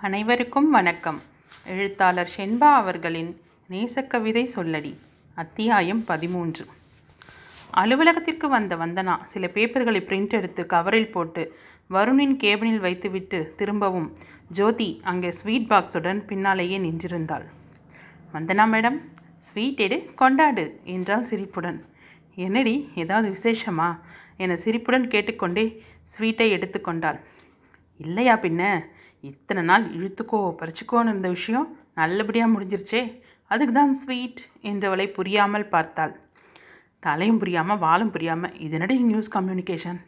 அனைவருக்கும் வணக்கம். எழுத்தாளர் ஷென்பா அவர்களின் நேசக்கவிதை சொல்லடி அத்தியாயம் பதிமூன்று. அலுவலகத்திற்கு வந்த வந்தனா சில பேப்பர்களை பிரிண்ட் எடுத்து கவரில் போட்டு வருணின் கேபினில் வைத்துவிட்டு திரும்பவும் ஜோதி அங்கே ஸ்வீட் பாக்ஸுடன் பின்னாலேயே நின்றிருந்தாள். வந்தனா மேடம் ஸ்வீட் எடு கொண்டாடு என்றாள் சிரிப்புடன். என்னடி ஏதாவது விசேஷமா? என சிரிப்புடன் கேட்டுக்கொண்டே ஸ்வீட்டை எடுத்துக்கொண்டாள். இல்லையா பின்ன? இத்தனை நாள் இழுத்துக்கோ பறிச்சுக்கோன்னு இருந்த விஷயம் நல்லபடியாக முடிஞ்சிருச்சே. அதுக்கு தான் ஸ்வீட் என்றவளை புரியாமல் பார்த்தாள். தலையும் புரியாமல் வாலும் புரியாமல் இதனடி நியூஸ் கம்யூனிகேஷன்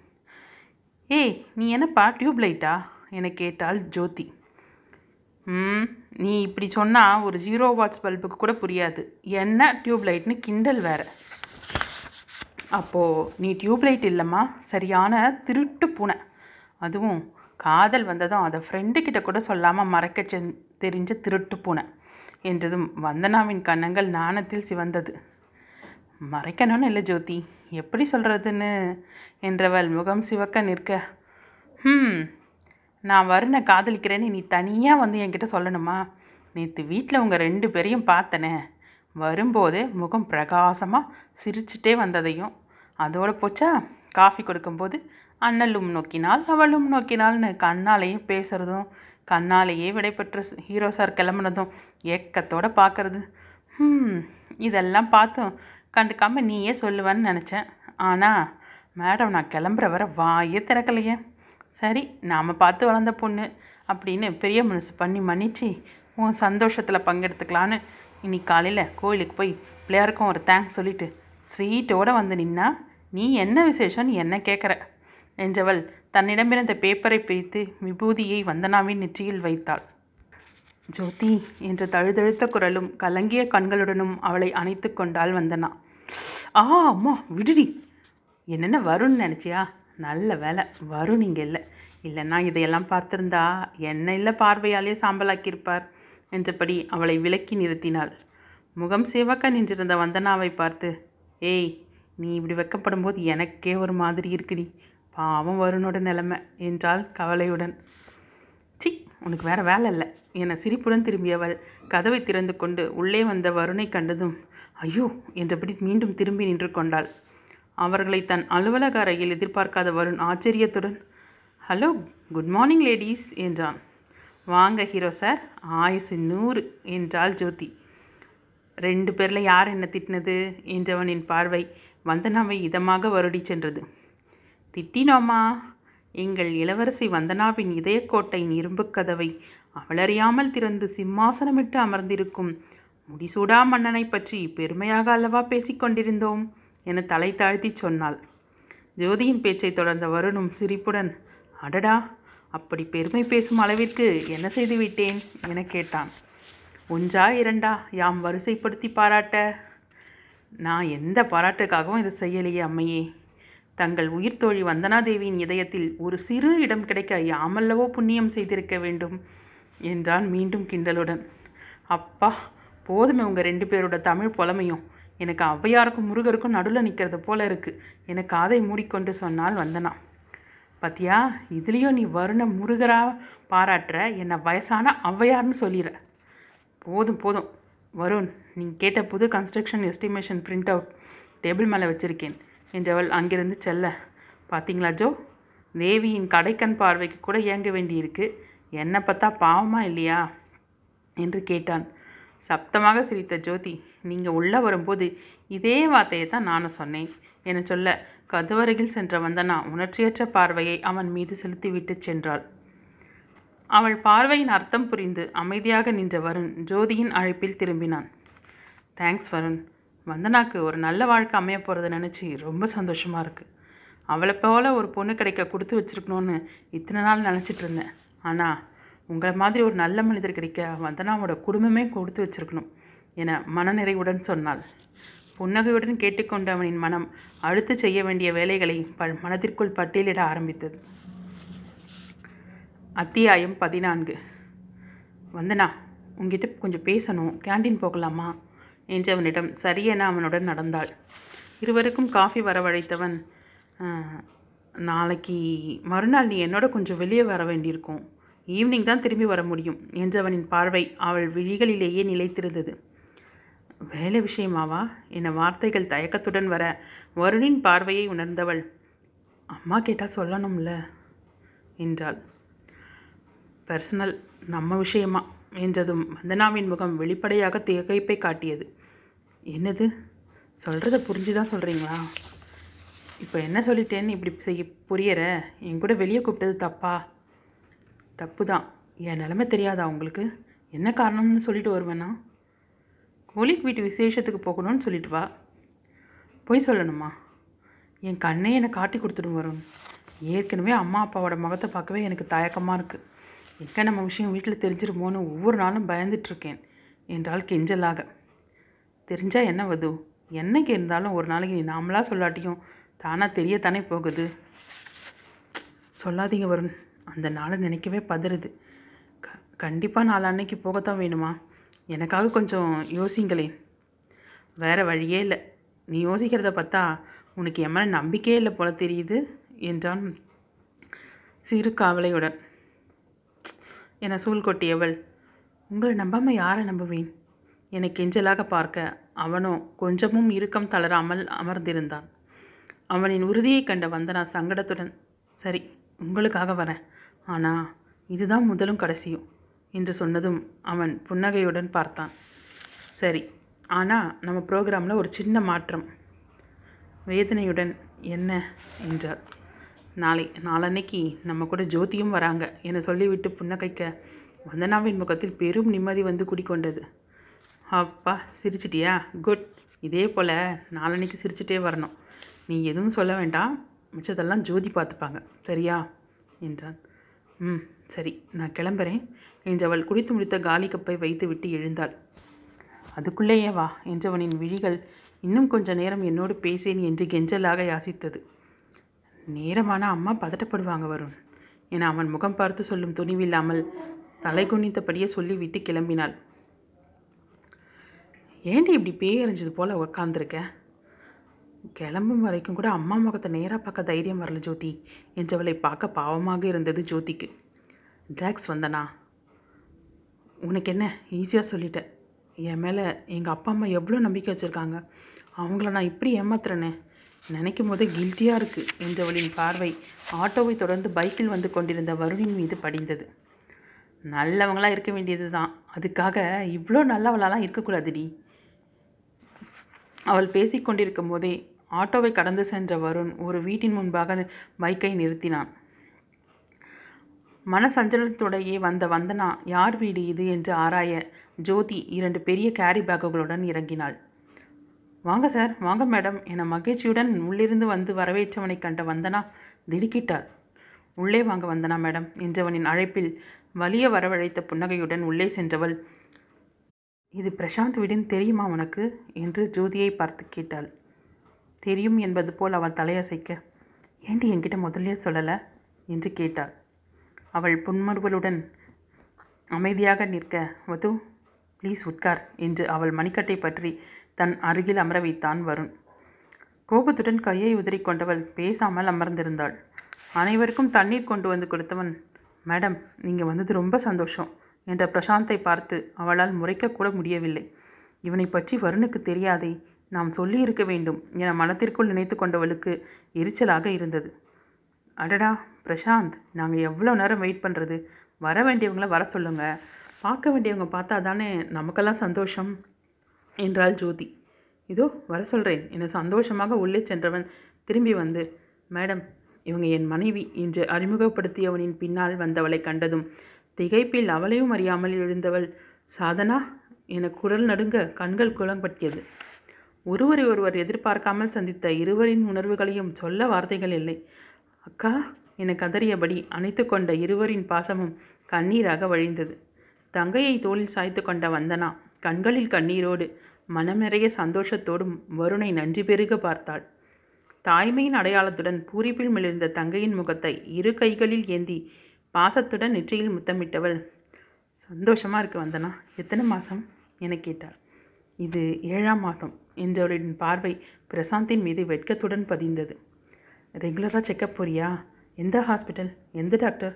ஏய் நீ என்னப்பா டியூப் லைட்டா என கேட்டாள் ஜோதி. ம் நீ இப்படி சொன்னால் ஒரு ஜீரோ வாட்ஸ் பல்புக்கு கூட புரியாது. என்ன டியூப் லைட்னு கிண்டல் வேற. அப்போது நீ டியூப் லைட் இல்லைம்மா? சரியான திருட்டு பூனை. அதுவும் காதல் வந்ததும் அதை ஃப்ரெண்டு கிட்ட கூட சொல்லாமல் மறைக்க சென்- தெரிஞ்ச திருட்டு பூனை என்றதும் வந்தனாவின் கன்னங்கள் நாணத்தில் சிவந்தது. மறைக்கணும்னு இல்லை ஜோதி எப்படி சொல்கிறதுன்னு என்றவள் முகம் சிவக்க நிற்க ம் நான் வருணை காதலிக்கிறேன்னு நீ தனியாக வந்து என்கிட்ட சொல்லணுமா? நேற்று வீட்டில் உங்கள் ரெண்டு பேரையும் பார்த்தனே. வரும்போதே முகம் பிரகாசமாக சிரிச்சிட்டே வந்ததையும். அதோட போச்சா? காஃபி கொடுக்கும்போது அண்ணலும் நோக்கினாள் அவளும் நோக்கினாள்னு கண்ணாலேயும் பேசுகிறதும் கண்ணாலேயே விடைபெற்ற ஹீரோ சார் கிளம்புனதும் ஏக்கத்தோட பார்க்கறது ம் இதெல்லாம் பார்த்தும் கண்டுக்காம நீயே சொல்லுவேன்னு நினச்சேன். ஆனால் மேடம் நான் கிளம்புற வர வாயே திறக்கலையே. சரி நாம் பார்த்து வளர்ந்த பொண்ணு அப்படின்னு பெரிய மனசு பண்ணி மன்னிச்சு உன் சந்தோஷத்தில் பங்கெடுத்துக்கலான்னு இன்னைக்கு காலையில் கோயிலுக்கு போய் பிள்ளையாருக்கும் ஒரு தேங்க்ஸ் சொல்லிட்டு ஸ்வீட்டோடு வந்து நின்னா நீ என்ன விசேஷம்னு என்ன கேட்குற என்றவள் தன்னிடமிருந்த பேப்பரை பிரித்து விபூதியை வந்தனாவின் நெற்றியில் வைத்தாள். ஜோதி என்ற தழுதழுத்த குரலும் கலங்கிய கண்களுடனும் அவளை அணைத்து கொண்டாள் வந்தனா. ஆ அம்மா விடுடி. என்னென்ன வரும்னு நினச்சியா? நல்ல வேலை வரும் நீங்கள் இல்லை. இல்லைன்னா இதையெல்லாம் பார்த்துருந்தா என்ன இல்லை பார்வையாலே சாம்பலாக்கியிருப்பார் என்றபடி அவளை விலக்கி நிறுத்தினாள். முகம் சேவக்க நின்றிருந்த வந்தனாவை பார்த்து ஏய் நீ இப்படி வெக்கப்படும் போது எனக்கே ஒரு மாதிரி இருக்குடி. பாவம் வருணோட நிலைமை என்றாள் கவலையுடன். சி உனக்கு வேற வேலை இல்லை. என சிரிப்புடன் திரும்பியவள் கதவை திறந்து கொண்டு உள்ளே வந்த வருணை கண்டதும் ஐயோ என்றபடி மீண்டும் திரும்பி நின்று கொண்டாள். அவர்களை தன் அலுவலக அறையில் எதிர்பார்க்காத வருண் ஆச்சரியத்துடன் ஹலோ குட் மார்னிங் லேடிஸ் என்றான். வாங்க ஹீரோ சார் ஆயுசு நூறு என்றாள் ஜோதி. ரெண்டு பேரில் யார் என்ன திட்டினது? என்றவனின் பார்வை வந்தனாவை இதமாக வருடி சென்றது. திட்டினோமா? எங்கள் இளவரசி வந்தனாவின் இதயக்கோட்டையின் இரும்புக் கதவை அவளறியாமல் திறந்து சிம்மாசனமிட்டு அமர்ந்திருக்கும் முடிசூடா மன்னனை பற்றி பெருமையாக அல்லவா பேசிக்கொண்டிருந்தோம் என தலை தாழ்த்தி சொன்னாள். ஜோதியின் பேச்சை தொடர்ந்த வருணும் சிரிப்புடன் அடடா அப்படி பெருமை பேசும் அளவிற்கு என்ன செய்து விட்டேன்? என கேட்டான். ஒன்றா இரண்டா? யாம் வரிசைப்படுத்தி பாராட்ட? நான் எந்த பாராட்டுக்காகவும் இதை செய்யலையே அம்மையே. தங்கள் உயிர் தோழி வந்தனாதேவியின் இதயத்தில் ஒரு சிறு இடம் கிடைக்க யாமல்லவோ புண்ணியம் செய்திருக்க வேண்டும் என்றான் மீண்டும் கிண்டலுடன். அப்பா போதுமே உங்கள் ரெண்டு பேரோட தமிழ் புலமையும். எனக்கு ஔவையாருக்கும் முருகருக்கும் நடுவில் நிற்கிறது போல இருக்கு. எனக்கு காதை மூடிக்கொண்டு சொன்னால் வந்தனா. பத்தியா இதுலேயும் நீ வருண முருகராக பாராட்டுற? என்னை வயசான ஔவையார்னு சொல்லிடுற போதும் போதும். வருண் நீ கேட்ட புது construction estimation print out table மேலே வச்சுருக்கேன். என்றவள் அங்கிருந்து செல்ல. பார்த்தீங்களா ஜோ? தேவியின் கடைக்கண் பார்வைக்கு கூட இயங்க வேண்டியிருக்கு. என்னை பார்த்தா பாவமா இல்லையா? என்று கேட்டான். சப்தமாக சிரித்த ஜோதி நீங்கள் உள்ளே வரும்போது இதே வார்த்தையை தான் நானும் சொன்னேன். என சொல்ல கதவருகில் சென்ற வந்தனா உணர்ச்சியற்ற பார்வையை அவன் மீது செலுத்திவிட்டு சென்றாள். அவள் பார்வையின் அர்த்தம் புரிந்து அமைதியாக நின்ற வருண் ஜோதியின் அழைப்பில் திரும்பினான். தேங்க்ஸ் வருண். வந்தனாக்கு ஒரு நல்ல வாழ்க்கை அமைய போகிறத நினச்சி ரொம்ப சந்தோஷமாக இருக்குது அவளை போல் ஒரு பொண்ணு கிடைக்க கொடுத்து வச்சுருக்கணும்னு இத்தனை நாள் நினச்சிட்டு இருந்தேன். ஆனால் உங்களை மாதிரி ஒரு நல்ல மனிதர் கிடைக்க வந்தனாவோட குடும்பமே கொடுத்து வச்சிருக்கணும் என மனநிறைவுடன் சொன்னாள். புன்னகையுடன் கேட்டுக்கொண்ட அவனின் மனம் அடுத்து செய்ய வேண்டிய வேலைகளை ப மனதிற்குள் பட்டியலிட ஆரம்பித்தது. அத்தியாயம் பதினான்கு. வந்தனா உங்ககிட்ட கொஞ்சம் பேசணும். கேண்டீன் போகலாமா? என்றவனிடம் சரியென அவனுடன் நடந்தாள். இருவருக்கும் காஃபி வரவழைத்தவன் நாளைக்கு மறுநாள் நீ என்னோட கொஞ்சம் வெளியே வர வேண்டியிருக்கும். ஈவினிங் தான் திரும்பி வர முடியும். என்றவனின் பார்வை அவள் விழிகளிலேயே நிலைத்திருந்தது. வேலை விஷயமாவா? என வார்த்தைகள் தயக்கத்துடன் வர. வருணின் பார்வையை உணர்ந்தவள் அம்மா கேட்டால் சொல்லணும்ல? என்றாள். பர்சனல் நம்ம விஷயமா? என்றதும் வந்தனாவின் முகம் வெளிப்படையாக திகைப்பை காட்டியது. என்னது? சொல்கிறத புரிஞ்சு தான் சொல்கிறீங்களா இப்போ என்ன சொல்லிட்டேன்னு இப்படி செய்ய புரியற? என் கூட வெளியே கூப்பிட்டது தப்பா? தப்பு தான் என் நிலமை தெரியாதா உங்களுக்கு? என்ன காரணம்னு சொல்லிட்டு வருவேன்னா கோழிக்கு வீட்டு விசேஷத்துக்கு போகணும்னு சொல்லிட்டு வா. போய் சொல்லணுமா? என் கண்ணே என்னை காட்டி கொடுத்துட்டு வரும் ஏற்கனவே அம்மா அப்பாவோட முகத்தை பார்க்கவே எனக்கு தயக்கமாக இருக்குது எங்கே நம்ம விஷயம் வீட்டில் தெரிஞ்சிருமோன்னு ஒவ்வொரு நாளும் பயந்துட்டுருக்கேன் என்றால் கெஞ்சலாக. தெரிஞ்சால் என்ன வது? என்னைக்கு இருந்தாலும் ஒரு நாளைக்கு நீ நாமளாக சொல்லாட்டியும் தானாக தெரியத்தானே போகுது. சொல்லாதீங்க வருண். அந்த நாளை நினைக்கவே பதறுது. க கண்டிப்பாக நாளான்னைக்கு போகத்தான் வேணுமா? எனக்காக கொஞ்சம் யோசிங்களேன் வேறு வழியே இல்லை. நீ யோசிக்கிறத பார்த்தா உனக்கு என் மேலே நம்பிக்கையே இல்லை போல தெரியுது என்றான் சிறு காவலையுடன். என சூழ் கொட்டியவள். உங்களை நம்பாமல் யாரை நம்புவேன்? என்னை கெஞ்சலாக பார்க்க அவனோ கொஞ்சமும் இறுக்கம் தளராமல் அமர்ந்திருந்தான். அவனின் உறுதியை கண்ட வந்தனா சங்கடத்துடன் சரி உங்களுக்காக வரேன். ஆனால் இதுதான் முதலும் கடைசியும் என்று சொன்னதும் அவன் புன்னகையுடன் பார்த்தான். சரி ஆனால் நம்ம ப்ரோக்ராமில் ஒரு சின்ன மாற்றம். வேதனையுடன் என்ன? என்றார் நாளை நாளன்னைக்கு நம்ம கூட ஜோதியும் வராங்க என சொல்லிவிட்டு புன்னகைக்க வந்தனாவின் முகத்தில் பெரும் நிம்மதி வந்து குடிக்கொண்டது அப்பா சிரிச்சிட்டியா? குட். இதே போல் நாளன்னைக்கு சிரிச்சிட்டே வரணும். நீ எதுவும் சொல்ல வேண்டாம். மிச்சதெல்லாம் ஜோதி பார்த்துப்பாங்க. சரியா? என்றான். ம் சரி. நான் கிளம்புறேன். என்றவள் குடித்து முடித்த காலி கப்பை வைத்துவிட்டு எழுந்தாள். அதுக்குள்ளேயே வா என்றவனின் விழிகள் இன்னும் கொஞ்ச நேரம் என்னோடு பேசேன் என்று கெஞ்சலாக யாசித்தது. நேரமான அம்மா பதட்டப்படுவாங்க வருண் என அவன் முகம் பார்த்து சொல்லும் துணிவில்லாமல் தலை குனித்தபடியே சொல்லிவிட்டு கிளம்பினாள். ஏண்டி இப்படி பேய் எறிஞ்சது போல் உட்காந்துருக்க கிளம்பும் வரைக்கும் கூட அம்மா முகத்தை நேராக பார்க்க தைரியம் வரல ஜோதி. என்றவளை பார்க்க பாவமாக இருந்தது ஜோதிக்கு. ட்ராக்ஸ் வந்தனா? உனக்கு என்ன? ஈஸியாக சொல்லிட்டேன் என் மேலே எங்கள் அப்பா அம்மா எவ்வளோ நம்பிக்கை வச்சுருக்காங்க. அவங்கள நான் இப்படி ஏமாத்துறேனே? நினைக்கும் போதே கில்ட்டியாக இருக்குது என்றவளின் பார்வை. ஆட்டோவை தொடர்ந்து பைக்கில் வந்து கொண்டிருந்த வருணின் மீது படிந்தது. நல்லவங்களாக இருக்க வேண்டியது தான் அதுக்காக இவ்வளோ நல்லவளாலாம் இருக்கக்கூடாதுடி. அவள் பேசிக்கொண்டிருக்கும் போதே ஆட்டோவை கடந்து சென்ற வருண் ஒரு வீட்டின் முன்பாக பைக்கை நிறுத்தினான். மனசஞ்சலத்துடையே வந்த வந்தனா யார் வீடு இது? என்று ஆராய ஜோதி இரண்டு பெரிய கேரி பேக்குகளுடன் இறங்கினாள். வாங்க சார் வாங்க மேடம் என மகிழ்ச்சியுடன் உள்ளிருந்து வந்து வரவேற்றவனை கண்ட வந்தனா திடுக்கிட்டாள். உள்ளே வாங்க வந்தனா மேடம் என்றவனின் அழைப்பில் வலிய வரவழைத்த புன்னகையுடன் உள்ளே சென்றவள் இது பிரசாந்த் வீடுன்னு தெரியுமா உனக்கு? என்று ஜோதியை பார்த்து கேட்டாள். தெரியும் என்பது போல் அவள் தலையசைக்க ஏண்டி என்கிட்ட முதல்லயே சொல்லலை? என்று கேட்டாள். அவள் புன்மறுவலுடன் அமைதியாக நிற்க வது ப்ளீஸ் உட்கார் என்று அவள் மணிக்கட்டை பற்றி தன் அருகில் அமர வைத்தான் வருண். கோபத்துடன் கையை உதறிக்கொண்டவள் பேசாமல் அமர்ந்திருந்தாள். அனைவருக்கும் தண்ணீர் கொண்டு வந்து கொடுத்தவன் மேடம் நீங்கள் வந்தது ரொம்ப சந்தோஷம். என்ற பிரசாந்தை பார்த்து அவளால் முறைக்கக்கூட முடியவில்லை. இவனை பற்றி வருணுக்கு தெரியாதே. நாம் சொல்லியிருக்க வேண்டும் என மனத்திற்குள் நினைத்து கொண்டவளுக்கு எரிச்சலாக இருந்தது. அடடா பிரசாந்த் நாங்கள் எவ்வளோ நேரம் வெயிட் பண்ணுறது வர வேண்டியவங்கள வர சொல்லுங்க. பார்க்க வேண்டியவங்க பார்த்தா தானே நமக்கெல்லாம் சந்தோஷம் என்றாள் ஜோதி. இதோ வர சொல்கிறேன் என சந்தோஷமாக உள்ளே சென்றவன் திரும்பி வந்து மேடம் இவங்க என் மனைவி என்று அறிமுகப்படுத்தியவனின் பின்னால் வந்தவளை கண்டதும் திகைப்பில் அவளையும் அறியாமல் எழுந்தவள் சாதனா என குரல் நடுங்க கண்கள் குளம்பட்டியது ஒருவரை ஒருவர் எதிர்பார்க்காமல் சந்தித்த இருவரின் உணர்வுகளையும் சொல்ல வார்த்தைகள் இல்லை. அக்கா என கதறியபடி அணைத்து கொண்ட இருவரின் பாசமும் கண்ணீராக வழிந்தது. தங்கையை தோளில் சாய்த்து கொண்ட வந்தனா கண்களில் கண்ணீரோடு மனம் நிறைய சந்தோஷத்தோடும் வருணை நன்றி பெருக பார்த்தாள். தாய்மையின் அடையாளத்துடன் பூரிப்பில் மிளிர்ந்த தங்கையின் முகத்தை இரு கைகளில் ஏந்தி பாசத்துடன் நெற்றியில் முத்தமிட்டவள். சந்தோஷமாக இருக்கு வந்தனா. எத்தனை மாதம் என கேட்டாள். இது ஏழாம் மாதம் என்றவளின் பார்வை பிரசாந்தின் மீது வெட்கத்துடன் பதிந்தது. ரெகுலராக செக்கப் போறியா? எந்த ஹாஸ்பிட்டல் எந்த டாக்டர்?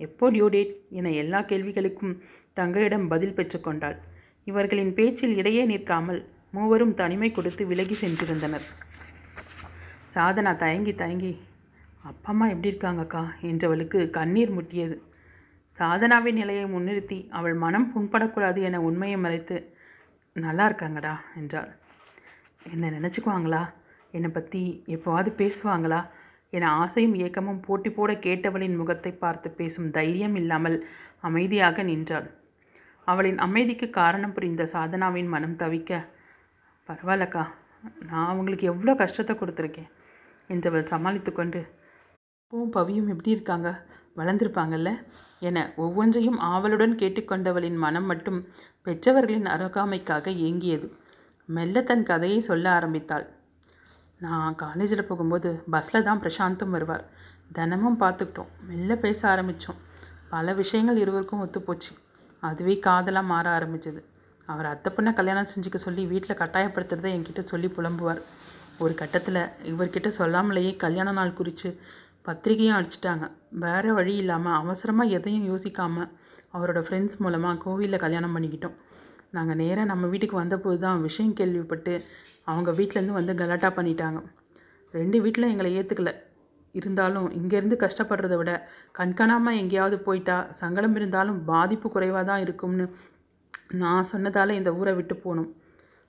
எப்போ டியூ டேட்? என எல்லா கேள்விகளுக்கும் தங்கையிடம் பதில் பெற்றுக்கொண்டாள் இவர்களின் பேச்சில் இடையே நிற்காமல் மூவரும் தனிமை கொடுத்து விலகி சென்றிருந்தனர். சாதனா தயங்கி தயங்கி அப்பா அம்மா எப்படி இருக்காங்கக்கா? என்றவளுக்கு கண்ணீர் முட்டியது. சாதனாவின் நிலையை முன்னிறுத்தி அவள் மனம் புண்படக்கூடாது என உண்மையை மறைத்து நல்லா இருக்காங்கடா என்றாள். என்னை நினச்சிக்குவாங்களா? என்னை பற்றி எப்போவாது பேசுவாங்களா? என ஆசையும் ஏக்கமும் போட்டி போட கேட்டவளின் முகத்தை பார்த்து பேசும் தைரியம் இல்லாமல் அமைதியாக நின்றாள். அவளின் அமைதிக்கு காரணம் புரிந்த சாதனாவின் மனம் தவிக்க பரவாயில்லக்கா நான் அவங்களுக்கு எவ்வளோ கஷ்டத்தை கொடுத்துருக்கேன் என்றவள் சமாளித்து கொண்டு பூவும் பவியும் எப்படி இருக்காங்க? வளர்ந்துருப்பாங்கல்ல. என ஒவ்வொன்றையும் ஆவலுடன் கேட்டுக்கொண்டவளின் மனம் மட்டும் பெற்றவர்களின் அருகாமைக்காக ஏங்கியது. மெல்ல தன் கதையை சொல்ல ஆரம்பித்தாள். நான் காலேஜில் போகும்போது பஸ்ஸில் தான் பிரசாந்தும் வருவார் தினமும் பார்த்துக்கிட்டோம். மெல்ல பேச ஆரம்பித்தோம் பல விஷயங்கள் இருவருக்கும் ஒத்துப்போச்சு. அதுவே காதலாக மாற ஆரம்பிச்சது. அவர் அத்தை பொண்ணை கல்யாணம் செஞ்சுக்க சொல்லி வீட்டில் கட்டாயப்படுத்துறதை என்கிட்ட சொல்லி புலம்புவார். ஒரு கட்டத்தில் இவர்கிட்ட சொல்லாமலேயே கல்யாண நாள் குறித்து பத்திரிகையும் அடிச்சிட்டாங்க. வேறு வழி இல்லாமல் அவசரமாக எதையும் யோசிக்காமல் அவரோட ஃப்ரெண்ட்ஸ் மூலமாக கோவிலில் கல்யாணம் பண்ணிக்கிட்டோம். நாங்கள் நேராக நம்ம வீட்டுக்கு வந்தபோது தான் விஷயம் கேள்விப்பட்டு அவங்க வீட்டிலேருந்து வந்து கலாட்டா பண்ணிட்டாங்க. ரெண்டு வீட்டில் எங்களை ஏற்றுக்கல இருந்தாலும் இங்கேருந்து கஷ்டப்படுறத விட கண்காணாமல் எங்கேயாவது போயிட்டா சங்கடம் இருந்தாலும் பாதிப்பு குறைவாக தான் இருக்கும்னு நான் சொன்னதால் இந்த ஊரை விட்டு போகணும்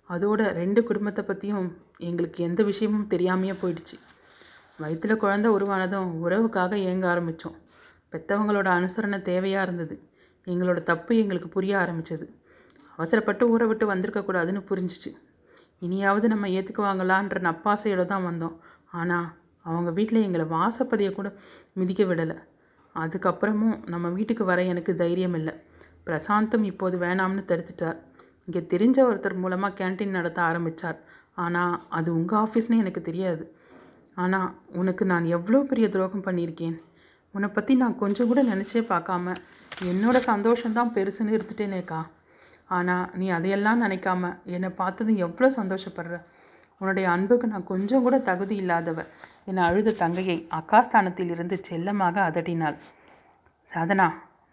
அதோட ரெண்டு குடும்பத்தை பற்றியும் எங்களுக்கு எந்த விஷயமும் தெரியாமையே போயிடுச்சு. வயிற்றில் குழந்த உருவானதும் உறவுக்காக ஏங்க ஆரம்பித்தோம் பெற்றவங்களோட அனுசரணை தேவையாக இருந்தது. எங்களோட தப்பு எங்களுக்கு புரிய ஆரம்பித்தது அவசரப்பட்டு ஊரை விட்டு வந்திருக்கக்கூடாதுன்னு புரிஞ்சிச்சு. இனியாவது நம்ம ஏற்றுக்குவாங்களான்ற நப்பாசையோடு தான் வந்தோம். ஆனால் அவங்க வீட்டில் எங்களை வாசப்பதியை கூட மிதிக்க விடலை. அதுக்கப்புறமும் நம்ம வீட்டுக்கு வர எனக்கு தைரியம் இல்லை. பிரசாந்தும் இப்போது வேணாம்னு தடுத்துட்டார். இங்கே தெரிஞ்ச ஒருத்தர் மூலமாக கேன்டீன் நடத்த ஆரம்பித்தார் ஆனால் அது உங்கள் ஆஃபீஸ்னு எனக்கு தெரியாது. ஆனால் உனக்கு நான் எவ்வளோ பெரிய துரோகம் பண்ணியிருக்கேன்? உன்னை பற்றி நான் கொஞ்சம் கூட நினச்சே பார்க்காம என்னோட சந்தோஷம்தான் பெருசுன்னு இருந்துட்டேனேக்கா ஆனால் நீ அதையெல்லாம் நினைக்காம என்னை பார்த்ததும் எவ்வளோ சந்தோஷப்படுற? உன்னுடைய அன்புக்கு நான் கொஞ்சம் கூட தகுதி இல்லாதவ. என்னை அழுத தங்கையை அக்காஸ்தானத்தில் இருந்து செல்லமாக அதட்டினாள். சாதனா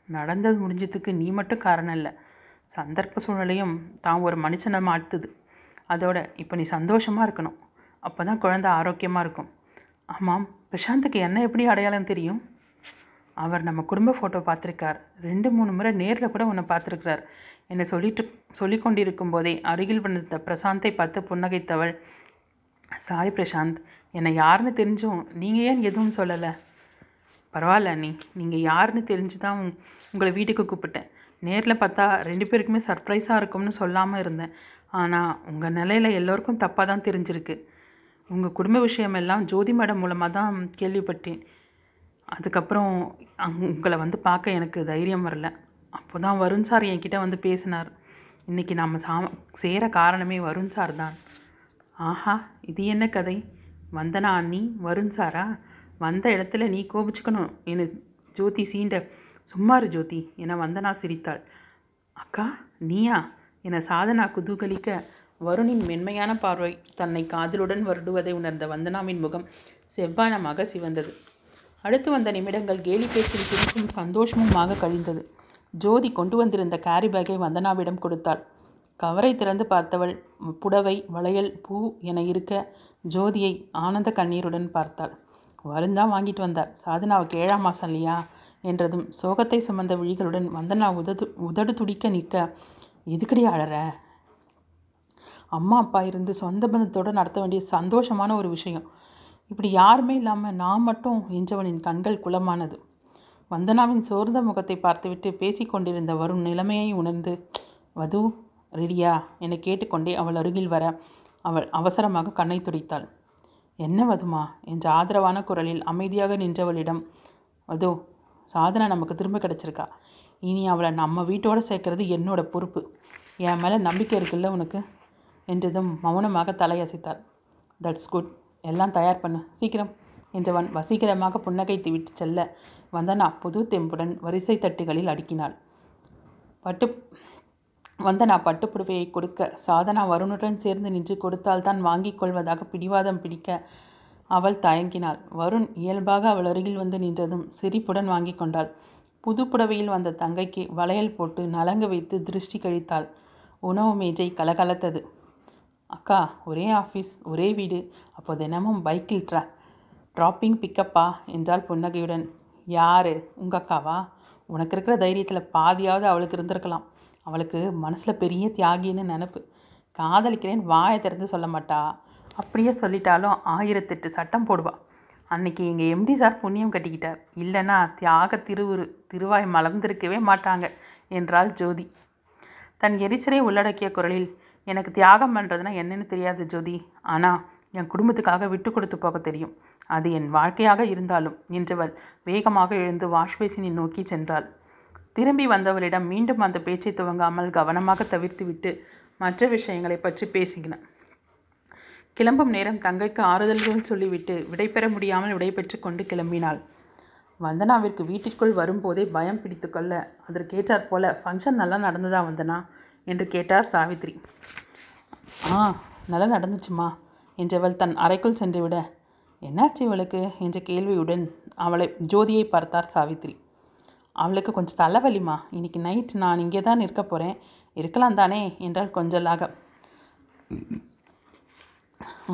நடந்தது முடிஞ்சதுக்கு நீ மட்டும் காரணம் இல்லை. சந்தர்ப்ப சூழ்நிலையும் தான் ஒரு மனுஷனை மாற்றுது அதோட இப்போ நீ சந்தோஷமாக இருக்கணும். அப்போ தான் குழந்தை ஆரோக்கியமாக இருக்கும். ஆமாம் பிரசாந்துக்கு என்ன எப்படி அடையாளம் தெரியும்? அவர் நம்ம குடும்ப ஃபோட்டோ பார்த்துருக்கார். ரெண்டு மூணு முறை நேரில் கூட உன்னை பார்த்துருக்கிறார். என்னை சொல்லிட்டு சொல்லி கொண்டிருக்கும் போதே அருகில் வந்த பிரசாந்தை பார்த்து புன்னகைத்தவள் சாரி பிரசாந்த் என்னை யாருன்னு தெரிஞ்சும் நீங்கள் ஏன் எதுவும் சொல்லலை? பரவாயில்ல நீ நீங்கள் யாருன்னு தெரிஞ்சு தான் உங்களை வீட்டுக்கு கூப்பிட்டேன். நேரில் பார்த்தா ரெண்டு பேருக்குமே சர்ப்ரைஸாக இருக்கும்னு சொல்லாமல் இருந்தேன். ஆனால் உங்கள் நிலையில் எல்லோருக்கும் தப்பாக தான் தெரிஞ்சிருக்கு. உங்கள் குடும்ப விஷயமெல்லாம் ஜோதி மேடம் மூலமாக தான் கேள்விப்பட்டேன். அதுக்கப்புறம் அங் உங்களை வந்து பார்க்க எனக்கு தைரியம் வரல. அப்போ தான் வருண் சார் என்கிட்ட வந்து பேசினார். இன்றைக்கி நாம் சா சேர காரணமே வருண் சார் தான். ஆஹா இது என்ன கதை? வந்தனா அண்ணி வருண் சாரா? வந்த இடத்துல நீ கோபிச்சுக்கணும் என ஜோதி சீண்ட. சும்மாரு ஜோதி என வந்தனா சிரித்தாள். அக்கா நீயா? என சாதனா குதூகலிக்க. வருணின் மென்மையான பார்வை தன்னை காதலுடன் வருடுவதை உணர்ந்த வந்தனாவின் முகம் செவ்வானமாக சிவந்தது. அடுத்து வந்த நிமிடங்கள் கேலி பேச்சில் சிரிப்பும் சந்தோஷமுமாக கழிந்தது. ஜோதி கொண்டு வந்திருந்த கேரி பேக்கை வந்தனாவிடம் கொடுத்தாள். கவரை திறந்து பார்த்தவள் புடவை வளையல் பூ என இருக்க ஜோதியை ஆனந்த கண்ணீருடன் பார்த்தாள். வருந்தான் வாங்கிட்டு வந்தார். சாதனாவுக்கு ஏழாம் மாதம் இல்லையா? என்றதும் சோகத்தை சுமந்த விழிகளுடன் வந்தனா உதடு உதடு துடிக்க நிற்க எதுக்கடி அழற? அம்மா அப்பா இருந்து சொந்த பந்தத்தோடு நடத்த வேண்டிய சந்தோஷமான ஒரு விஷயம். இப்படி யாருமே இல்லாமல் நான் மட்டும் எஞ்சவனின் கண்கள் குளமானது. வந்தனாவின் சோர்ந்த முகத்தை பார்த்துவிட்டு பேசி கொண்டிருந்த வரும் நிலைமையை உணர்ந்து வது ரெடியா என கேட்டுக்கொண்டே அவள் அருகில் வர அவள் அவசரமாக கண்ணை துடித்தாள். என்ன வதுமா என்ற ஆதரவான குரலில் அமைதியாக நின்றவளிடம் அதோ சாதனை நமக்கு திரும்ப கிடச்சிருக்கா. இனி அவளை நம்ம வீட்டோடு சேர்க்கறது என்னோட பொறுப்பு. என் மேலே நம்பிக்கை இருக்குல்ல உனக்கு? என்றதும் மௌனமாக தலையசைத்தாள். தட்ஸ் குட் எல்லாம் தயார் பண்ணு. சீக்கிரம். என்றவன் வசீகரமாக புன்னகைத்து விட்டு செல்ல வந்தனா புது தெம்புடன் வரிசை தட்டுகளில் அடுக்கினாள். பட்டு வந்தனா பட்டுப்புடுவையை கொடுக்க சாதனா வருணுடன் சேர்ந்து நின்று கொடுத்தால் தான் வாங்கிக் கொள்வதாக பிடிவாதம் பிடிக்க அவள் தயங்கினாள். வருண் இயல்பாக அவள் அருகில் வந்து நின்றதும் சிரிப்புடன் வாங்கி கொண்டாள். புது புடவையில் வந்த தங்கைக்கு வளையல் போட்டு நலங்கு வைத்து திருஷ்டி கழித்தாள். உணவு மேஜை கலகலத்தது. அக்கா ஒரே ஆஃபீஸ் ஒரே வீடு. அப்போ தினமும் பைக்கில் ட்ரா ட்ராப்பிங் பிக்கப்பா என்றால் புன்னகையுடன். யார்? உங்கள் அக்காவா? உனக்கு இருக்கிற தைரியத்தில் பாதியாவது அவளுக்கு இருந்திருக்கலாம். அவளுக்கு மனசில் பெரிய தியாகின்னு நினப்பு. காதலிக்கிறேன் வாயை திறந்து சொல்ல மாட்டா. அப்படியே சொல்லிட்டாலும் ஆயிரத்தெட்டு சட்டம் போடுவா. அன்னைக்கு எங்கள் எம்டி சார் புண்ணியம் கட்டிக்கிட்டார். இல்லைன்னா தியாக திருவுரு திருவாய் மலர்ந்திருக்கவே மாட்டாங்க என்றாள் ஜோதி. தன் எரிச்சலை உள்ளடக்கிய குரலில் எனக்கு தியாகம் பண்ணுறதுனா என்னன்னு தெரியாது ஜோதி. ஆனால் என் குடும்பத்துக்காக விட்டு கொடுத்து போக தெரியும். அது என் வாழ்க்கையாக இருந்தாலும் என்றவள் வேகமாக எழுந்து வாஷ்பேசினை நோக்கி சென்றாள். திரும்பி வந்தவளிடம் மீண்டும் அந்த பேச்சை துவங்காமல் கவனமாக தவிர்த்துவிட்டு மற்ற விஷயங்களை பற்றி பேசுகின கிளம்பும் நேரம் தங்கைக்கு ஆறுதல்கள் சொல்லிவிட்டு விடைபெற முடியாமல் விடைபெற்று கொண்டு கிளம்பினாள். வந்தனாவிற்கு வீட்டிற்குள் வரும்போதே பயம் பிடித்துக்கொள்ள அதற்கேற்றாற் போல ஃபங்க்ஷன் நல்லா நடந்ததா வந்தனா? என்று கேட்டார் சாவித்ரி. ஆ நல்லா நடந்துச்சுமா என்றவள் தன் அறைக்குள் சென்றுவிட. என்னாச்சு இவளுக்கு? என்ற கேள்வியுடன் அவளை ஜோதியை பார்த்தார் சாவித்ரி. அவளுக்கு கொஞ்சம் தலைவலிமா இன்னைக்கு நைட் நான் இங்கே தான் இருக்க போகிறேன் இருக்கலாம் தானே? என்றால் கொஞ்சலாக.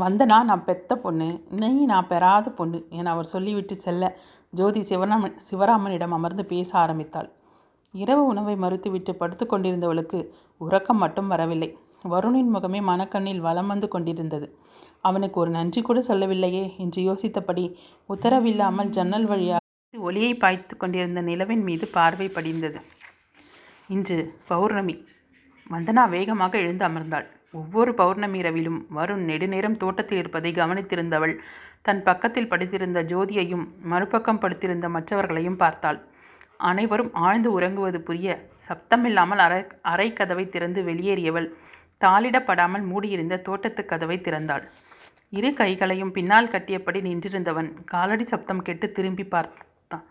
வந்தனா நான் பெத்த பொண்ணு நீ நான் பெறாத பொண்ணு என அவர் சொல்லிவிட்டு செல்ல ஜோதி சிவராமன் சிவராமனிடம் அமர்ந்து பேச ஆரம்பித்தாள். இரவு உணவை மறுத்துவிட்டு படுத்து கொண்டிருந்தவளுக்கு உறக்கம் மட்டும் வரவில்லை. வருணின் முகமே மனக்கண்ணில் வலம் வந்து கொண்டிருந்தது. அவனுக்கு ஒரு நன்றி கூட சொல்லவில்லையே என்று யோசித்தபடி உத்தரவில்லாமல் ஜன்னல் வழியாக ஒளியை பாய்த்து கொண்டிருந்த நிலவின் மீது பார்வை படிந்தது. இன்று பௌர்ணமி. வந்தனா வேகமாக எழுந்து அமர்ந்தாள். ஒவ்வொரு பௌர்ணமி இரவிலும் வருண் நெடுநேரம் தோட்டத்தில் இருப்பதை கவனித்திருந்தவள் தன் பக்கத்தில் படித்திருந்த ஜோதியையும் மறுபக்கம் படுத்திருந்த மற்றவர்களையும் பார்த்தாள். அனைவரும் ஆழ்ந்து உறங்குவது புரிய சப்தமில்லாமல் அரை அறை கதவை திறந்து வெளியேறியவள். தாளிடப்படாமல் மூடியிருந்த தோட்டத்து கதவை திறந்தாள். இரு கைகளையும் பின்னால் கட்டியபடி நின்றிருந்தவன் காலடி சப்தம் கேட்டு திரும்பி பார்த்தான்.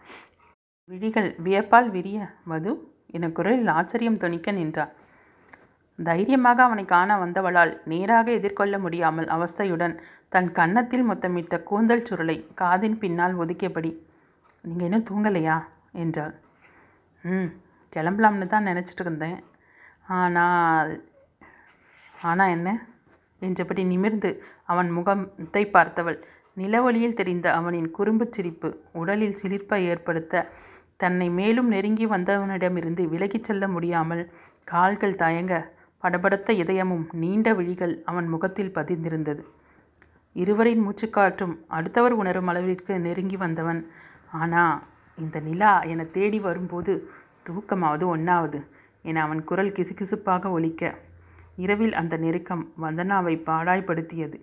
விழிகள் வியப்பால் விரிய வது என குரலில் ஆச்சரியம் துணிக்க நின்றான் தைரியமாக அவனை காண வந்தவளால் நேராக எதிர்கொள்ள முடியாமல் அவஸ்தையுடன் தன் கன்னத்தில் முத்தமிட்ட கூந்தல் சுருளை காதின் பின்னால் ஒதுக்கியபடி நீங்கள் இன்னும் தூங்கலையா? என்றாள். ம் கிளம்பலாம்னு தான் நினச்சிட்டு இருந்தேன். ஆனால் ஆனால் என்ன? என்றபடி நிமிர்ந்து அவன் முகத்தை பார்த்தவள். நிலவழியில் தெரிந்த அவனின் குறும்புச் சிரிப்பு உடலில் சிலிர்ப்பை ஏற்படுத்த தன்னை மேலும் நெருங்கி வந்தவனிடமிருந்து விலகிச் செல்ல முடியாமல் கால்கள் தயங்க படபடத்த இதயமும் நீண்ட விழிகள் அவன் முகத்தில் பதிந்திருந்தது. இருவரின் மூச்சுக்காற்றும் அடுத்தவர் உணரும் அளவிற்கு நெருங்கி வந்தவன். ஆனால் இந்த நிலா என தேடி வரும்போது தூக்கமாவது ஒன்றாவது என அவன் குரல் கிசுகிசுப்பாக ஒலிக்க. இரவில் அந்த நெருக்கம் வந்தனாவை பாடாய்படுத்தியது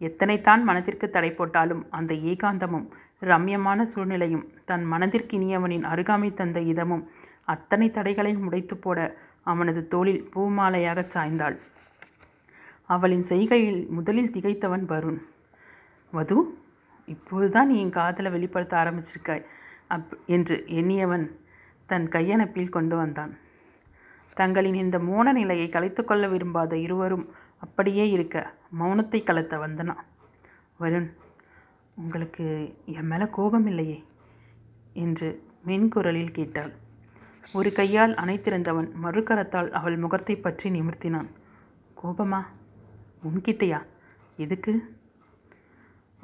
எத்தனைத்தான் மனதிற்கு தடை போட்டாலும் அந்த ஏகாந்தமும் ரம்யமான சூழ்நிலையும் தன் மனதிற்கினியவனின் அருகாமை தந்த இதமும் அத்தனை தடைகளையும் உடைத்து போட அவனது தோளில் பூமாலையாகச் சாய்ந்தாள். அவளின் செய்கையில் முதலில் திகைத்தவன் வருண். வது இப்போதுதான் நீ என் காதலை வெளிப்படுத்த ஆரம்பிச்சிருக்காய். அப் என்று எண்ணியவன் தன் கையணைப்பில் கொண்டு வந்தான். தங்களின் இந்த மோன நிலையை கலைத்துக்கொள்ள விரும்பாத இருவரும் அப்படியே இருக்க மௌனத்தை கலத்த வந்தனா. வருண் உங்களுக்கு என் மேலே கோபம் இல்லையே? என்று மென்குரலில் கேட்டாள். ஒரு கையால் அணைத்திருந்தவன் மறுக்கரத்தால் அவள் முகத்தை பற்றி நிமிர்த்தினான். கோபமா? உன்கிட்டயா? எதுக்கு?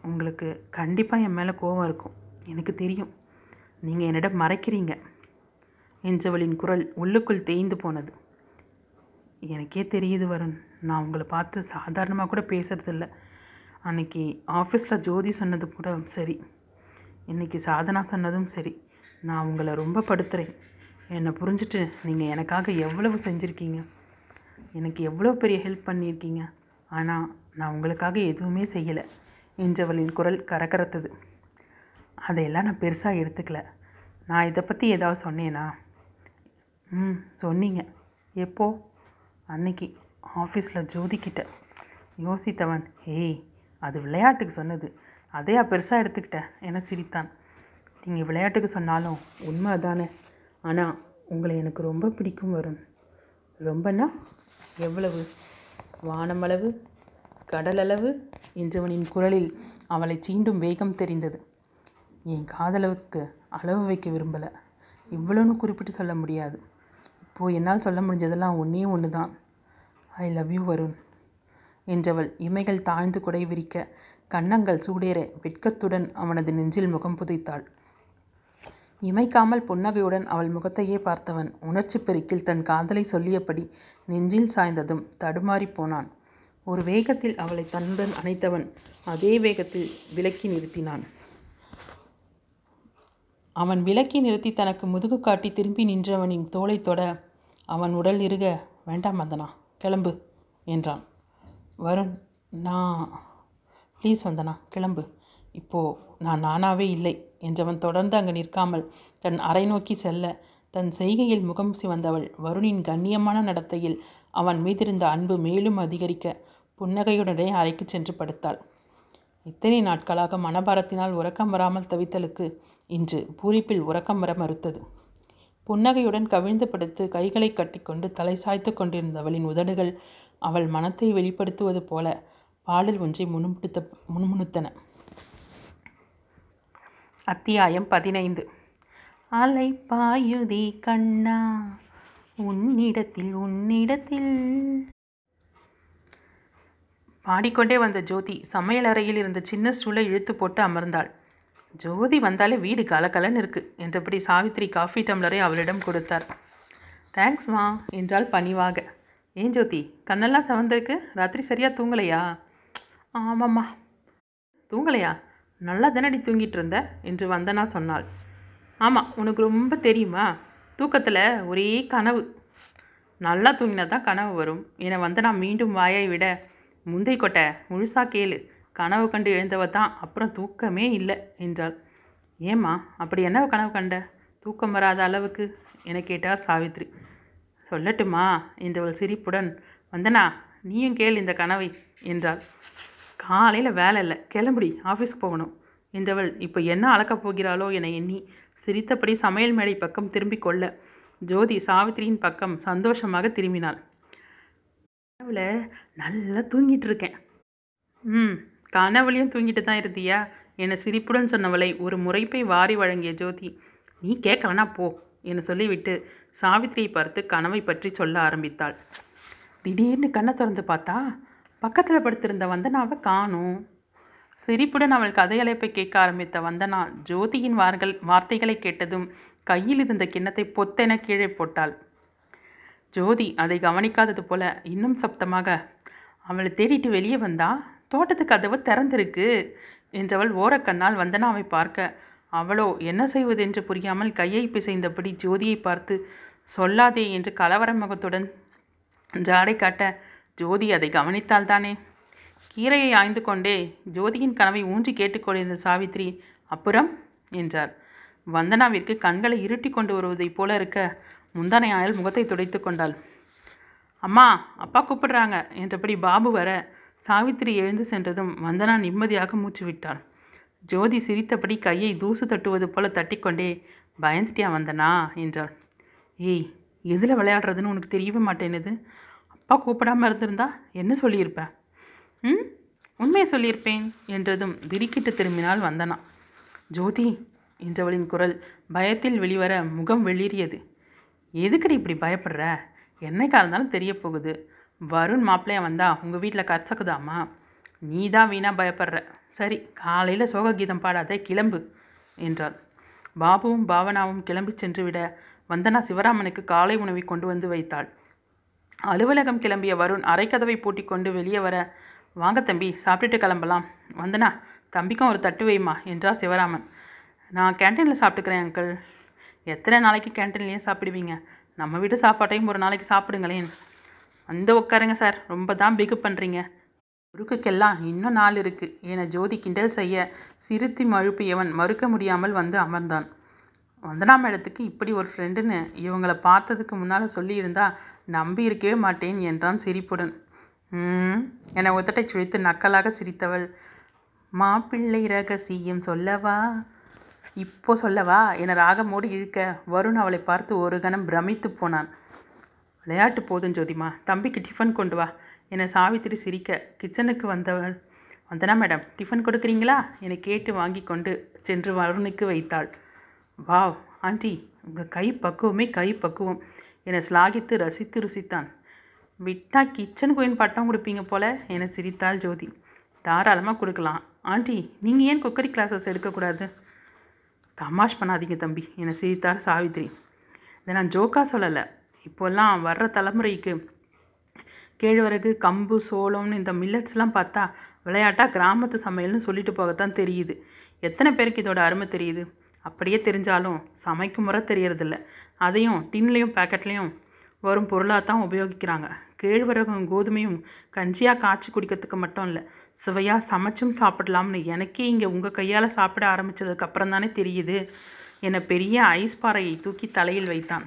உங்களுக்கு கண்டிப்பாக என் மேலே கோபம் இருக்கும். எனக்கு தெரியும். நீங்கள் என்னிடம் மறைக்கிறீங்க. என்றவளின் குரல் உள்ளுக்குள் தேய்ந்து போனது. எனக்கே தெரியுது வருண் நான் உங்களை பார்த்து சாதாரணமாக கூட பேசுகிறதில்ல அன்னைக்கு ஆஃபீஸில் ஜோதி சொன்னது கூட சரி. இன்னைக்கு சாதனா சொன்னதும் சரி. நான் உங்களை ரொம்ப படுத்துகிறேன் என்னை புரிஞ்சுட்டு நீங்கள் எனக்காக எவ்வளவு செஞ்சுருக்கீங்க? எனக்கு எவ்வளோ பெரிய ஹெல்ப் பண்ணியிருக்கீங்க? ஆனால் நான் உங்களுக்காக எதுவுமே செய்யலை. என்றவளின் குரல் கரகரத்தது. அதையெல்லாம் நான் பெருசாக எடுத்துக்கல. நான் இதை பற்றி ஏதாவது சொன்னேனா? ம் சொன்னீங்க. எப்போ? அன்னைக்கு. ஆஃபீஸில் ஜோதிக்கிட்ட யோசித்தவன் ஏய் அது விளையாட்டுக்கு சொன்னது. அதையா பெருசாக எடுத்துக்கிட்டேன் என சிரித்தான். நீங்கள் விளையாட்டுக்கு சொன்னாலும் உண்மை தானே. ஆனால் உங்களை எனக்கு ரொம்ப பிடிக்கும் வரும் ரொம்பனா எவ்வளவு? வானமளவு கடலளவு? என்றவனின் குரலில் அவளை சீண்டும் வேகம் தெரிந்தது. என் காதலவுக்கு அளவு வைக்க விரும்பலை. இவ்வளோன்னு குறிப்பிட்டு சொல்ல முடியாது. இப்போது என்னால் சொல்ல முடிஞ்சதெல்லாம் ஒன்றே ஒன்று தான் ஐ லவ் யூ வருண் என்றவள் இமைகள் தாழ்ந்து குடை விரிக்க கன்னங்கள் சூடேற வெட்கத்துடன் அவனது நெஞ்சில் முகம் புதைத்தாள். இமைக்காமல் புன்னகையுடன் அவள் முகத்தையே பார்த்தவன் உணர்ச்சி பெருக்கில் தன் காதலை சொல்லியபடி நெஞ்சில் சாய்ந்ததும் தடுமாறிப் போனான். ஒரு வேகத்தில் அவளை தன்னுடன் அணைத்தவன் அதே வேகத்தில் விலக்கி நிறுத்தினான். அவன் விலக்கி நிறுத்தி தனக்கு முதுகு காட்டி திரும்பி நின்றவனின் தோலை தொட அவன் உடல் இருக வேண்டாம் வந்தனா கிளம்பு என்றான். வருண் நான் ப்ளீஸ் வந்தனா கிளம்பு. இப்போது நான் நானாவே இல்லை என்றவன் தொடர்ந்து அங்கு நிற்காமல் தன் அறை நோக்கி செல்ல தன் செய்கையில் முகம் சிவந்தவள் வருணின் கண்ணியமான நடத்தையில் அவன் மீதிருந்த அன்பு மேலும் அதிகரிக்க புன்னகையுடனே அறைக்கு சென்று படுத்தாள். இத்தனை நாட்களாக மனபாரத்தினால் உறக்கம் வராமல் தவித்தலுக்கு இன்று பூரிப்பில் உறக்கம் வர மறுத்தது. புன்னகையுடன் கவிழ்ந்து படுத்து கைகளை கட்டிக்கொண்டு தலை சாய்த்து கொண்டிருந்தவளின் உதடுகள் அவள் மனத்தை வெளிப்படுத்துவது போல பாடல் ஒன்றை முணுமுடுத்த முணுமுணுத்தன. அத்தியாயம் பதினைந்து. அலை பாயுதி கண்ணா உன்னிடத்தில் உன்னிடத்தில். பாடிக்கொண்டே வந்த ஜோதி சமையலறையில் இருந்த சின்ன சூளை இழுத்து போட்டு அமர்ந்தாள். ஜோதி வந்தாலே வீடு கலகலன்னு இருக்கு என்றபடி சாவித்திரி காஃபி டம்ளரை அவளிடம் கொடுத்தார். தேங்க்ஸ்மா என்றால் பணிவாக. ஏன் ஜோதி கண்ணெல்லாம் சவந்திருக்கு ராத்திரி சரியாக தூங்கலையா? ஆமாம்மா. தூங்கலையா? நல்லா தானடி தூங்கிட்டு இருந்த? என்று வந்தனா சொன்னாள். ஆமாம் உனக்கு ரொம்ப தெரியுமா? தூக்கத்தில் ஒரே கனவு. நல்லா தூங்கினா தான் கனவு வரும் என வந்தனா மீண்டும் வாயை விட முந்தை கொட்டை முழுசாக கேளு கனவு கண்டு எழுந்தவ தான் அப்புறம் தூக்கமே இல்லை என்றாள். ஏம்மா அப்படி என்ன கனவு கண்ட? தூக்கம் வராத அளவுக்கு? என கேட்டார் சாவித்ரி. சொல்லட்டுமா என்றவள் சிரிப்புடன் வந்தனா நீயும் கேள் இந்த கனவை என்றாள். காலையில் வேலை இல்லை கிளம்புடி ஆஃபீஸ்க்கு போகணும் என்றவள் இப்போ என்ன அளக்கப் போகிறாளோ என எண்ணி சிரித்தபடி சமையல் மேடை பக்கம் திரும்பிக் கொள்ள ஜோதி சாவித்திரியின் பக்கம் சந்தோஷமாக திரும்பினாள். கனவுல நல்லா தூங்கிட்டு இருக்கேன். ம் கனவுலையும் தூங்கிட்டு தான் இருந்தியா? என்னை சிரிப்புடன் சொன்னவளை ஒரு முறைப்பை வாரி வழங்கிய ஜோதி. நீ கேட்கலனா போ என்று சொல்லிவிட்டு சாவித்திரியை பார்த்து கனவை பற்றி சொல்ல ஆரம்பித்தாள். திடீர்னு கண்ணை திறந்து பார்த்தா பக்கத்தில் படுத்திருந்த வந்தனாவை காணும். சிரிப்புடன் அவள் கதையழைப்பை கேட்க ஆரம்பித்த வந்தனா ஜோதியின் வார்கள் வார்த்தைகளை கேட்டதும் கையில் இருந்த கிண்ணத்தை பொத்தென கீழே போட்டாள். ஜோதி அதை கவனிக்காதது போல இன்னும் சப்தமாக அவளை தேடிட்டு வெளியே வந்தா? தோட்டத்து கதவு திறந்திருக்கு என்றவள் ஓரக்கண்ணால் வந்தனாவை பார்க்க. அவளோ என்ன செய்வதென்று புரியாமல் கையை பிசைந்தபடி ஜோதியை பார்த்து சொல்லாதே என்று கலவர முகத்துடன் ஜாடை காட்ட ஜோதி அதை கவனித்தால்தானே? கீரையை ஆய்ந்து கொண்டே ஜோதியின் கனவை ஊன்றி கேட்டுக்கொண்டிருந்த சாவித்ரி அப்புறம்? என்றார் வந்தனாவிற்கு கண்களை இருட்டி கொண்டு வருவதைப் போல இருக்க முந்தானையால் முகத்தை துடைத்து கொண்டாள். அம்மா அப்பா கூப்பிடுறாங்க என்றபடி பாபு வர சாவித்திரி எழுந்து சென்றதும் வந்தனா நிம்மதியாக மூச்சு விட்டாள். ஜோதி சிரித்தபடி கையை தூசு தட்டுவது போல தட்டிக்கொண்டே பயந்துட்டியா வந்தனா? என்றாள். ஏய் எதில் விளையாடுறதுன்னு உனக்கு தெரியவே மாட்டேனுது அப்பா கூப்பிடாமல் இருந்திருந்தா என்ன சொல்லியிருப்பேன் ம் உண்மையை சொல்லியிருப்பேன் என்றதும் திடுக்கிட்டு திரும்பினால் வந்தனா. ஜோதி என்றவளின் குரல் பயத்தில் வெளிவர முகம் வெளியறியது எதுக்கடி இப்படி பயப்படுற? என்னைக்கா இருந்தாலும் தெரிய போகுது. வருண் மாப்பிள்ளையா வந்தா உங்கள் வீட்டில் கச்சக்குதாமா நீ தான் வீணாக பயப்படுற. சரி காலையில் சோககீதம் பாடாத கிளம்பு என்றாள். பாபுவும் பாவனாவும் கிளம்பி சென்று விட வந்தனா சிவராமனுக்கு காலை உணவை கொண்டு வந்து வைத்தாள். அலுவலகம் கிளம்பிய வருண் அரைக்கதவை பூட்டி கொண்டு வெளியே வர வாங்க தம்பி சாப்பிட்டுட்டு கிளம்பலாம். வந்தனா தம்பிக்கும் ஒரு தட்டு வைமா என்றார் சிவராமன். நான் கேன்டீனில் சாப்பிட்டுக்கிறேன் அங்கிள். எத்தனை நாளைக்கு கேன்டீன்லேயே சாப்பிடுவீங்க? நம்ம வீட்டு சாப்பாட்டையும் ஒரு நாளைக்கு சாப்பிடுங்களேன். அந்த உட்காருங்க சார். ரொம்ப தான் பிகு பண்ணுறீங்க முறுக்குக்கெல்லாம் இன்னும் நாள் இருக்குது என ஜோதி கிண்டல் செய்ய சிரித்தி மழுப்பியவன் மறுக்க முடியாமல் வந்து அமர்ந்தான். வந்தனா மேடத்துக்கு இப்படி ஒரு ஃப்ரெண்டுன்னு இவங்களை பார்த்ததுக்கு முன்னால் சொல்லியிருந்தா நம்பி இருக்கவே மாட்டேன் என்றான் சிரிப்புடன். என உதட்டை சுழித்து நக்கலாக சிரித்தவள். மாப்பிள்ளை ரகசியம் சொல்லவா? இப்போ சொல்லவா? என ராகமோடு இழுக்க வருண் அவளை பார்த்து ஒரு கணம் பிரமித்து போனான். விளையாட்டு போதும் ஜோதிமா. தம்பிக்கு டிஃபன் கொண்டு வா. என சாவித்திரி சிரிக்க. கிச்சனுக்கு வந்தவள் வந்தனா மேடம் டிஃபன் கொடுக்குறீங்களா? என கேட்டு வாங்கி கொண்டு சென்று வருணுக்கு வைத்தாள். வாவ் ஆண்டி உங்கள் கை பக்குவமே கை பக்குவம் என ஸ்லாகித்து ரசித்து ருசித்தான். விட்டா கிச்சன் கோயின் பட்டம் கொடுப்பீங்க போல என சிரித்தாள் ஜோதி. தாராளமாக கொடுக்கலாம். ஆண்டி நீங்கள் ஏன் குக்கரி கிளாஸஸ் எடுக்கக்கூடாது? தமாஷ் பண்ணாதீங்க தம்பி என சிரித்தார் சாவித்ரி இதை நான் ஜோக்காக சொல்லலை. இப்போல்லாம் வர்ற தலைமுறைக்கு கேழ்வரகு கம்பு சோளம்னு இந்த மில்லட்ஸ்லாம் பார்த்தா விளையாட்டாக கிராமத்து சமையல்னு சொல்லிட்டு போகத்தான் தெரியுது. எத்தனை பேருக்கு இதோட அருமை தெரியுது? அப்படியே தெரிஞ்சாலும் சமைக்கும் முறை தெரியறதில்ல. அதையும் டின்லேயும் பேக்கெட்லேயும் வரும் பொருளாக தான் உபயோகிக்கிறாங்க. கேழ்வரகும் கோதுமையும் கஞ்சியாக காய்ச்சி குடிக்கிறதுக்கு மட்டும் இல்லை சுவையாக சமைச்சும் சாப்பிடலாம்னு எனக்கே இங்கே உங்கள் கையால் சாப்பிட ஆரம்பித்ததுக்கப்புறம் தானே தெரியுது. என்னை பெரிய ஐஸ் பாறையை தூக்கி தலையில் வைத்தான்.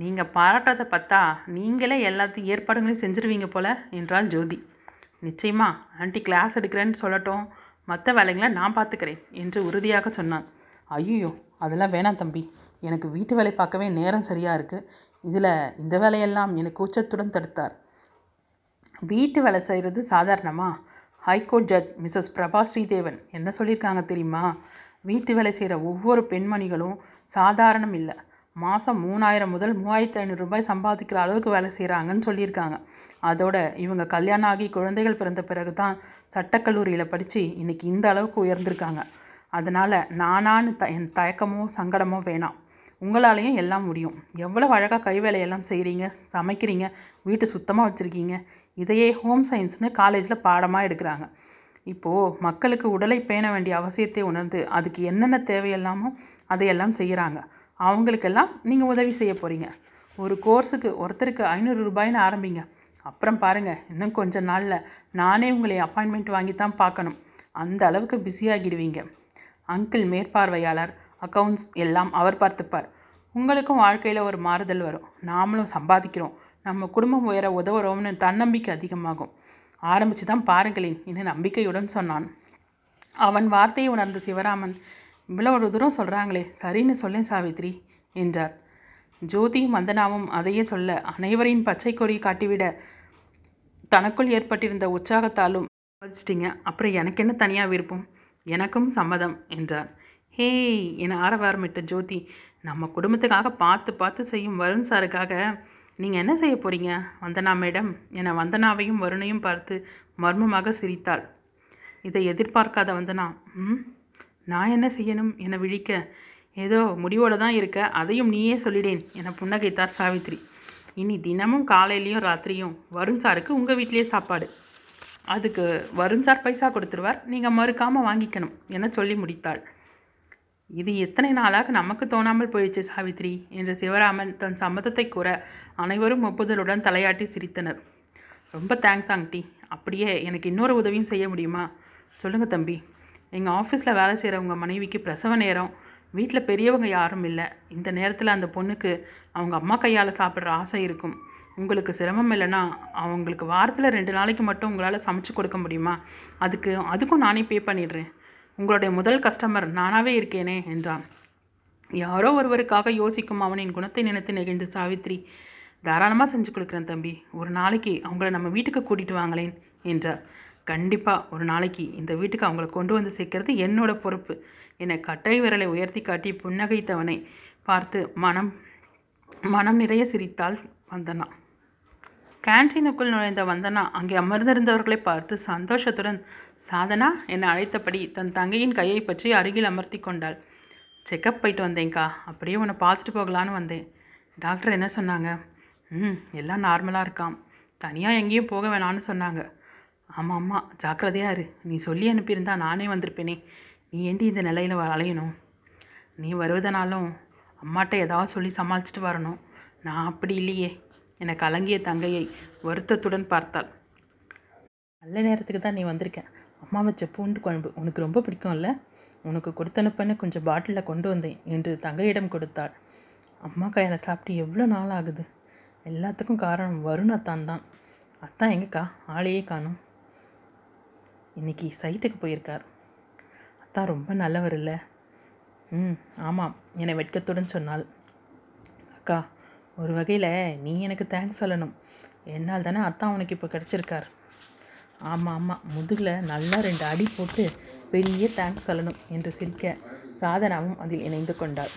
நீங்கள் பாராட்டுறதை பார்த்தா நீங்களே எல்லாத்தையும் ஏற்பாடுகளையும் செஞ்சுருவீங்க போல என்றாள் ஜோதி. நிச்சயமா ஆண்டி கிளாஸ் எடுக்கிறேன்னு சொல்லட்டும் மற்ற வேலைகளை நான் பார்த்துக்கிறேன் என்று உறுதியாக சொன்னான். ஐயோ அதெல்லாம் வேணாம் தம்பி. எனக்கு வீட்டு வேலை பார்க்கவே நேரம் சரியாக இருக்குது இதில் இந்த வேலையெல்லாம் எனக்கு உச்சத்துடன் தடுத்தார். வீட்டு வேலை செய்கிறது சாதாரணமா? High court judge Mrs Prabha Sridevan என்ன சொல்லியிருக்காங்க தெரியுமா? வீட்டு வேலை செய்கிற ஒவ்வொரு பெண்மணிகளும் சாதாரணம் இல்லை. மாதம் மூணாயிரம் முதல் மூவாயிரத்து ஐநூறு ரூபாய் சம்பாதிக்கிற அளவுக்கு வேலை செய்கிறாங்கன்னு சொல்லியிருக்காங்க. அதோட இவங்க கல்யாணம் ஆகி குழந்தைகள் பிறந்த பிறகு தான் சட்டக்கல்லூரியில் படித்து இன்றைக்கி இந்த அளவுக்கு உயர்ந்திருக்காங்க. அதனால் நானான்னு த என் தயக்கமோ சங்கடமோ வேணாம். உங்களாலேயும் எல்லாம் முடியும். எவ்வளோ அழகாக கை வேலையெல்லாம் செய்கிறீங்க சமைக்கிறீங்க வீட்டு சுத்தமாக வச்சுருக்கீங்க இதையே ஹோம் சயின்ஸ்னு காலேஜில் பாடமாக எடுக்கிறாங்க. இப்போது மக்களுக்கு உடலை பேண வேண்டிய அவசியத்தை உணர்ந்து அதுக்கு என்னென்ன தேவையெல்லாமோ அதையெல்லாம் செய்கிறாங்க அவங்களுக்கெல்லாம் நீங்கள் உதவி செய்ய போகிறீங்க ஒரு கோர்ஸுக்கு ஒருத்தருக்கு ஐநூறு ரூபாய்னு ஆரம்பிங்க. அப்புறம் பாருங்கள் இன்னும் கொஞ்ச நாளில் நானே உங்களை அப்பாயின்மெண்ட் வாங்கி தான் பார்க்கணும். அந்த அளவுக்கு பிஸியாகிடுவீங்க அங்கிள் மேற்பார்வையாளர் அக்கவுண்ட்ஸ் எல்லாம் அவர் பார்த்துப்பார். உங்களுக்கும் வாழ்க்கையில் ஒரு மாறுதல் வரும். நாமளும் சம்பாதிக்கிறோம். நம்ம குடும்பம் உயர உதவுறோம்னு தன்னம்பிக்கை அதிகமாகும். ஆரம்பித்து தான் பாருங்களேன் என்று நம்பிக்கையுடன் சொன்னான். அவன் வார்த்தையை உணர்ந்த சிவராமன் இவ்வளோ ஒரு தூரம் சொல்கிறாங்களே சரின்னு சொல்லேன் சாவித்ரி என்றார். ஜோதியும் வந்தனாவும் அதையே சொல்ல அனைவரின் பச்சை கொடி காட்டிவிட தனக்குள் ஏற்பட்டிருந்த உற்சாகத்தாலும் வச்சிட்டிங்க அப்புறம் எனக்கு என்ன தனியாக விருப்பம்? எனக்கும் சம்மதம் என்றார். ஹேய் என ஆரவாரமிட்ட ஜோதி நம்ம குடும்பத்துக்காக பார்த்து பார்த்து செய்யும் வருண் சாருக்காக நீங்கள் என்ன செய்ய போகிறீங்க வந்தனா மேடம் என வந்தனாவையும் வருணையும் பார்த்து மர்மமாக சிரித்தாள். இதை எதிர்பார்க்காத வந்தனா ம் நான் என்ன செய்யணும்? என விழிக்க. ஏதோ முடிவோடு தான் இருக்க. அதையும் நீயே சொல்லிடேன் என புன்னகைத்தார் சாவித்ரி இனி தினமும் காலையிலையும் ராத்திரியும் வருண் சாருக்கு உங்கள் வீட்லேயே சாப்பாடு. அதுக்கு வருண் சார் பைசா கொடுத்துருவார். நீங்கள் மறுக்காமல் வாங்கிக்கணும் என சொல்லி முடித்தாள். இது எத்தனை நாளாக நமக்கு தோணாமல் போயிடுச்சு சாவித்ரி என்று சிவராமன் தன் சம்மதத்தை கூற அனைவரும் ஒப்புதலுடன் தலையாட்டி சிரித்தனர். ரொம்ப தேங்க்ஸ் ஆங்டி அப்படியே எனக்கு இன்னொரு உதவியும் செய்ய முடியுமா? சொல்லுங்கள் தம்பி. எங்கள் ஆஃபீஸில் வேலை செய்கிறவங்க மனைவிக்கு பிரசவ நேரம். வீட்டில் பெரியவங்க யாரும் இல்லை. இந்த நேரத்தில் அந்த பொண்ணுக்கு அவங்க அம்மா கையால் சாப்பிட்ற ஆசை இருக்கும். உங்களுக்கு சிரமம் இல்லைன்னா அவங்களுக்கு வாரத்தில் ரெண்டு நாளைக்கு மட்டும் உங்களால் சமைச்சு கொடுக்க முடியுமா? அதுக்கு அதுக்கும் நானே பே பண்ணிடுறேன். உங்களுடைய முதல் கஸ்டமர் நானாகவே இருக்கேனே என்றான். யாரோ ஒருவருக்காக யோசிக்கும் அவனின் குணத்தை நினைத்து நெகிழ்ந்து சாவித்ரி தாராளமாக செஞ்சு கொடுக்குறேன் தம்பி. ஒரு நாளைக்கு அவங்கள நம்ம வீட்டுக்கு கூட்டிகிட்டு வாங்களேன் என்றார். கண்டிப்பாக ஒரு நாளைக்கு இந்த வீட்டுக்கு அவங்கள கொண்டு வந்து சேர்க்கறது என்னோட பொறுப்பு. என்னை கட்டை விரலை உயர்த்தி காட்டி புன்னகைத்தவனை பார்த்து மனம் மனம் நிறைய சிரித்தாள் வந்தனா. கேன்டீனுக்குள் நுழைந்த வந்தனா அங்கே அமர்ந்திருந்தவர்களை பார்த்து சந்தோஷத்துடன் சாதனா என்னை அழைத்தபடி தன் தங்கையின் கையை பற்றி அருகில் அமர்த்தி கொண்டாள். செக்கப் போயிட்டு வந்தேங்க்கா அப்படியே உன்னை பார்த்துட்டு போகலான்னு வந்தேன். டாக்டர் என்ன சொன்னாங்க? ம் எல்லாம் நார்மலாக இருக்காம். தனியாக எங்கேயும் போக வேணான்னு சொன்னாங்க. ஆமாம் ஆமாம் ஜாக்கிரதையாக இரு. நீ சொல்லி அனுப்பியிருந்தா நானே வந்திருப்பேனே. நீ ஏண்டி இந்த நிலையில் அலையணும்? நீ வருவதனாலும் அம்மாட்ட ஏதாவது சொல்லி சமாளிச்சுட்டு வரணும். நான் அப்படி இல்லையே. என கலங்கிய தங்கையை வருத்தத்துடன் பார்த்தாள். நல்ல நேரத்துக்கு தான் நீ வந்திருக்க. அம்மா வச்ச பூண்டு குழம்பு உனக்கு ரொம்ப பிடிக்கும்ல? உனக்கு கொடுத்தனுப்பன்னு கொஞ்சம் பாட்டிலில் கொண்டு வந்தேன் என்று தங்கையிடம் கொடுத்தாள். அம்மா கையில் சாப்பிட்டு எவ்வளோ நாள் ஆகுது? எல்லாத்துக்கும் காரணம் வருண் அத்தான் தான் அத்தான் எங்கக்கா? ஆளையே காணும். இன்னைக்கு சைட்டுக்கு போயிருக்கார். அத்தான் ரொம்ப நல்லவர் இல்லை. ம் ஆமாம் என்னை வெட்கத்துடன் சொன்னாள். அக்கா ஒரு வகையில் நீ எனக்கு தேங்க்ஸ் சொல்லணும். என்னால் தானே அத்தான் உனக்கு இப்போ கிடச்சிருக்கார். ஆமாம் ஆமாம் முதுகில் நல்லா ரெண்டு அடி போட்டு பெரிய தேங்க்ஸ் சொல்லணும் என்று சிரிக்க சாதனாவும் அதில் இணைந்து கொண்டாள்.